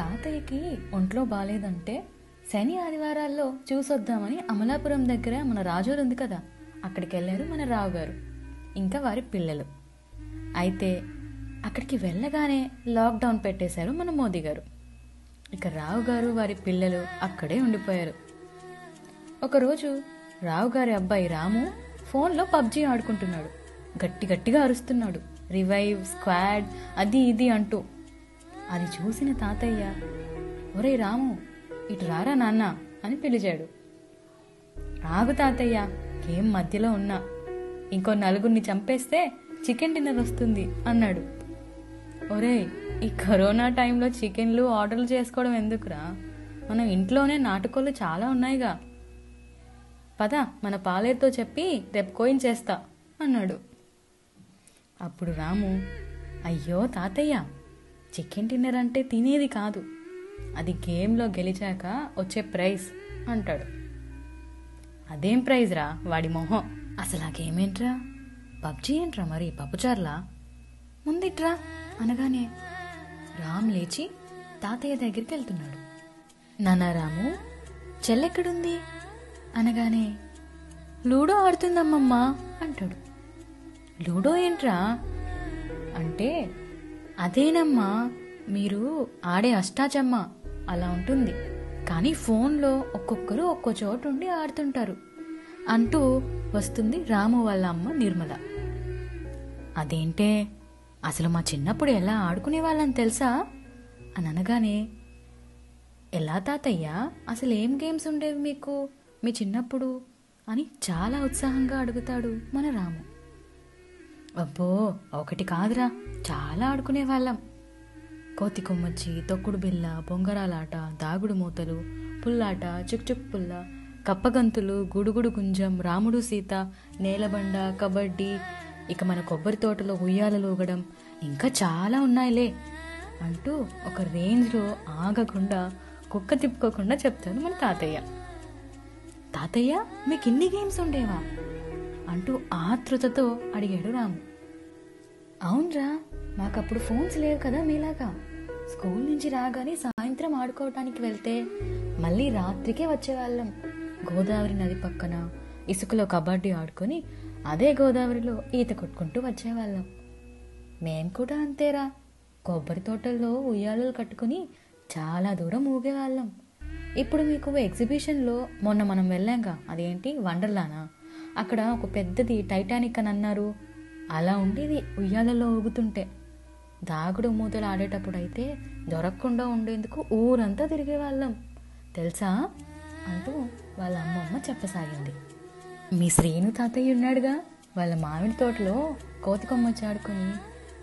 తాతయ్యకి ఒంట్లో బాగాలేదంటే శని ఆదివారాల్లో చూసొద్దామని అమలాపురం దగ్గర మన రాజూరు ఉంది కదా అక్కడికి వెళ్ళారు మన రావు గారు ఇంకా వారి పిల్లలు. అయితే అక్కడికి వెళ్ళగానే లాక్డౌన్ పెట్టేశారు మన మోదీ గారు ఇక రావు గారు వారి పిల్లలు అక్కడే ఉండిపోయారు. ఒకరోజు రావు గారి అబ్బాయి రాము ఫోన్లో పబ్జీ ఆడుకుంటున్నాడు. గట్టి గట్టిగా అరుస్తున్నాడు. రివైవ్ స్క్వాడ్ అది ఇది అంటూ అది చూసిన తాతయ్య ఒరే రాము ఇటు రారా నాన్న? అని పిలిచాడు. ఆగు తాతయ్య ఏం మధ్యలో ఉన్నా. ఇంకో నలుగురిని చంపేస్తే చికెన్ డిన్నర్ వస్తుంది అన్నాడు. ఒరే ఈ కరోనా టైంలో చికెన్లు ఆర్డర్లు చేసుకోవడం ఎందుకురా? మనం ఇంట్లోనే నాటుకోళ్ళు చాలా ఉన్నాయిగా. పద మన పాలేరుతో చెప్పి రేపు కోయించేస్తా అన్నాడు. అప్పుడు రాము అయ్యో తాతయ్య చికెన్ డిన్నర్ అంటే తినేది కాదు. అది గేమ్లో గెలిచాక వచ్చే ప్రైజ్ అంటాడు. అదేం ప్రైజ్ రా వాడి మొహం. అసలు ఆ గేమ్ ఏంట్రా? పబ్జీ ఏంట్రా మరి? పప్పుచార్లా ముందిట్రా అనగానే రామ్ లేచి తాతయ్య దగ్గరికి వెళ్తున్నాడు. నాన్న రాము చెల్లెక్కడుంది? అనగానే లూడో ఆడుతుందమ్మమ్మా అంటాడు. లూడో ఏంట్రా? అంటే అదేనమ్మా మీరు ఆడే అష్టాచమ్మ అలా ఉంటుంది. కానీ ఫోన్లో ఒక్కొక్కరు ఒక్కో చోటు ఉండి ఆడుతుంటారు. అంటూ వస్తుంది రాము వాళ్ళ అమ్మ నిర్మల. అదేంటే అసలు మా చిన్నప్పుడు ఎలా ఆడుకునే వాళ్ళని తెలుసా? అని అనగానే ఎలా తాతయ్య అసలు ఏం గేమ్స్ ఉండేవి మీకు? మీ చిన్నప్పుడు? అని చాలా ఉత్సాహంగా అడుగుతాడు మన రాము. అబ్బో ఒకటి కాదురా. చాలా ఆడుకునే వాళ్ళం కోతి కొమ్మచ్చి తొక్కుడు బిల్ల బొంగరాలాట దాగుడు మూతలు పుల్లాట చుక్చుక్ పుల్ల కప్పగంతులు గుడుగుడు గుంజం రాముడు సీత నేలబండ కబడ్డీ ఇక మన కొబ్బరి తోటలో ఉయ్యాల ఊగడం ఇంకా చాలా ఉన్నాయిలే అంటూ ఒక రేంజ్లో ఆగకుండా కుక్క తిప్పుకోకుండా చెప్తాను మన తాతయ్య. తాతయ్య మీకు ఇన్ని గేమ్స్ ఉండేవా? అంటూ ఆతృతతో అడిగాడు రాము. అవునరా మాకప్పుడు ఫోన్స్ లేవు కదా మీలాగా. స్కూల్ నుంచి రాగానే సాయంత్రం ఆడుకోవటానికి వెళ్తే మళ్ళీ రాత్రికే వచ్చేవాళ్ళం. గోదావరి నది పక్కన ఇసుకలో కబడ్డీ ఆడుకొని అదే గోదావరిలో ఈత కొట్టుకుంటూ వచ్చేవాళ్ళం. మేం కూడా అంతేరా కొబ్బరి తోటల్లో ఉయ్యాలలు కట్టుకుని చాలా దూరం ఊగేవాళ్ళం. ఇప్పుడు మీకు ఎగ్జిబిషన్లో మొన్న మనం వెళ్ళాంగా అదేంటి వండర్లానా? అక్కడ ఒక పెద్దది టైటానిక్ అని అన్నారు. అలా ఉండేది ఉయ్యాలలో ఊగుతుంటే. దాగుడు మూతలు ఆడేటప్పుడు అయితే దొరకకుండా ఉండేందుకు ఊరంతా తిరిగేవాళ్ళం. తెలుసా? అంటూ వాళ్ళ అమ్మమ్మ చెప్పసాగింది. మీ శ్రీను తాతయ్య ఉన్నాడుగా? వాళ్ళ మామిడి తోటలో కోతి చాడుకొని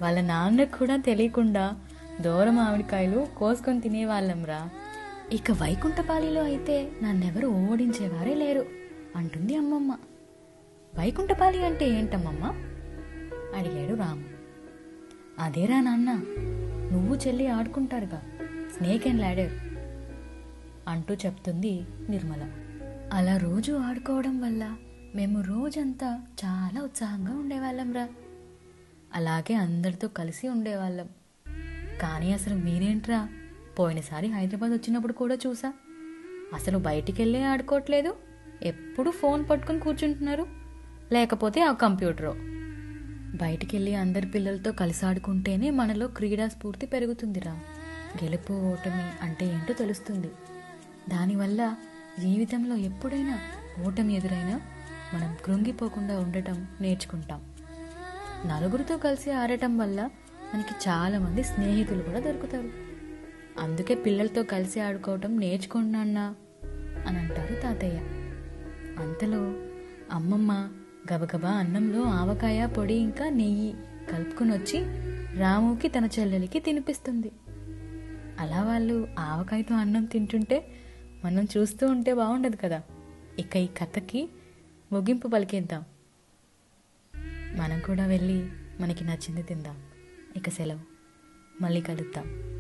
వాళ్ళ నాన్నకు కూడా తెలియకుండా దూర మామిడికాయలు కోసుకొని తినేవాళ్ళంరా ఇక వైకుంఠపాలిలో అయితే నన్నెవరు ఓడించేవారే లేరు. అంటుంది అమ్మమ్మ. వైకుంఠపాలి అంటే ఏంటమ్మమ్మా? అడిగాడు రాము. అదేరా నాన్న నువ్వు చెల్లి ఆడుకుంటారుగా స్నేక్ అండ్ ల్యాడర్ అంటూ చెప్తుంది నిర్మల. అలా రోజు ఆడుకోవడం వల్ల మేము రోజంతా చాలా ఉత్సాహంగా ఉండేవాళ్ళం రా. అలాగే అందరితో కలిసి ఉండేవాళ్ళం. కానీ అసలు మీరేంట్రా? పోయినసారి హైదరాబాద్ వచ్చినప్పుడు కూడా చూసా. అసలు బయటికి వెళ్ళే ఆడుకోవట్లేదు. ఎప్పుడు ఫోన్ పట్టుకుని కూర్చుంటున్నారు. లేకపోతే ఆ కంప్యూటరు. బయటికి వెళ్ళి అందరి పిల్లలతో కలిసి ఆడుకుంటేనే మనలో క్రీడా స్ఫూర్తి పెరుగుతుందిరా. గెలుపు ఓటమి అంటే ఏంటో తెలుస్తుంది. దానివల్ల జీవితంలో ఎప్పుడైనా ఓటమి ఎదురైనా మనం కృంగిపోకుండా ఉండటం నేర్చుకుంటాం. నలుగురితో కలిసి ఆడటం వల్ల మనకి చాలామంది స్నేహితులు కూడా దొరుకుతారు. అందుకే పిల్లలతో కలిసి ఆడుకోవటం నేర్చుకోండి అన్నా అని అంటారు తాతయ్య. అంతలో అమ్మమ్మ గబగబా అన్నంలో ఆవకాయ పొడి ఇంకా నెయ్యి కలుపుకుని వచ్చి రాముకి తన చెల్లెలికి తినిపిస్తుంది. అలా వాళ్ళు ఆవకాయతో అన్నం తింటుంటే మనం చూస్తూ ఉంటే బాగుండదు కదా. ఇక ఈ కథకి ముగింపు పలికేద్దాం. మనం కూడా వెళ్ళి మనకి నచ్చింది తిందాం. ఇక సెలవు. మళ్ళీ కలుద్దాం.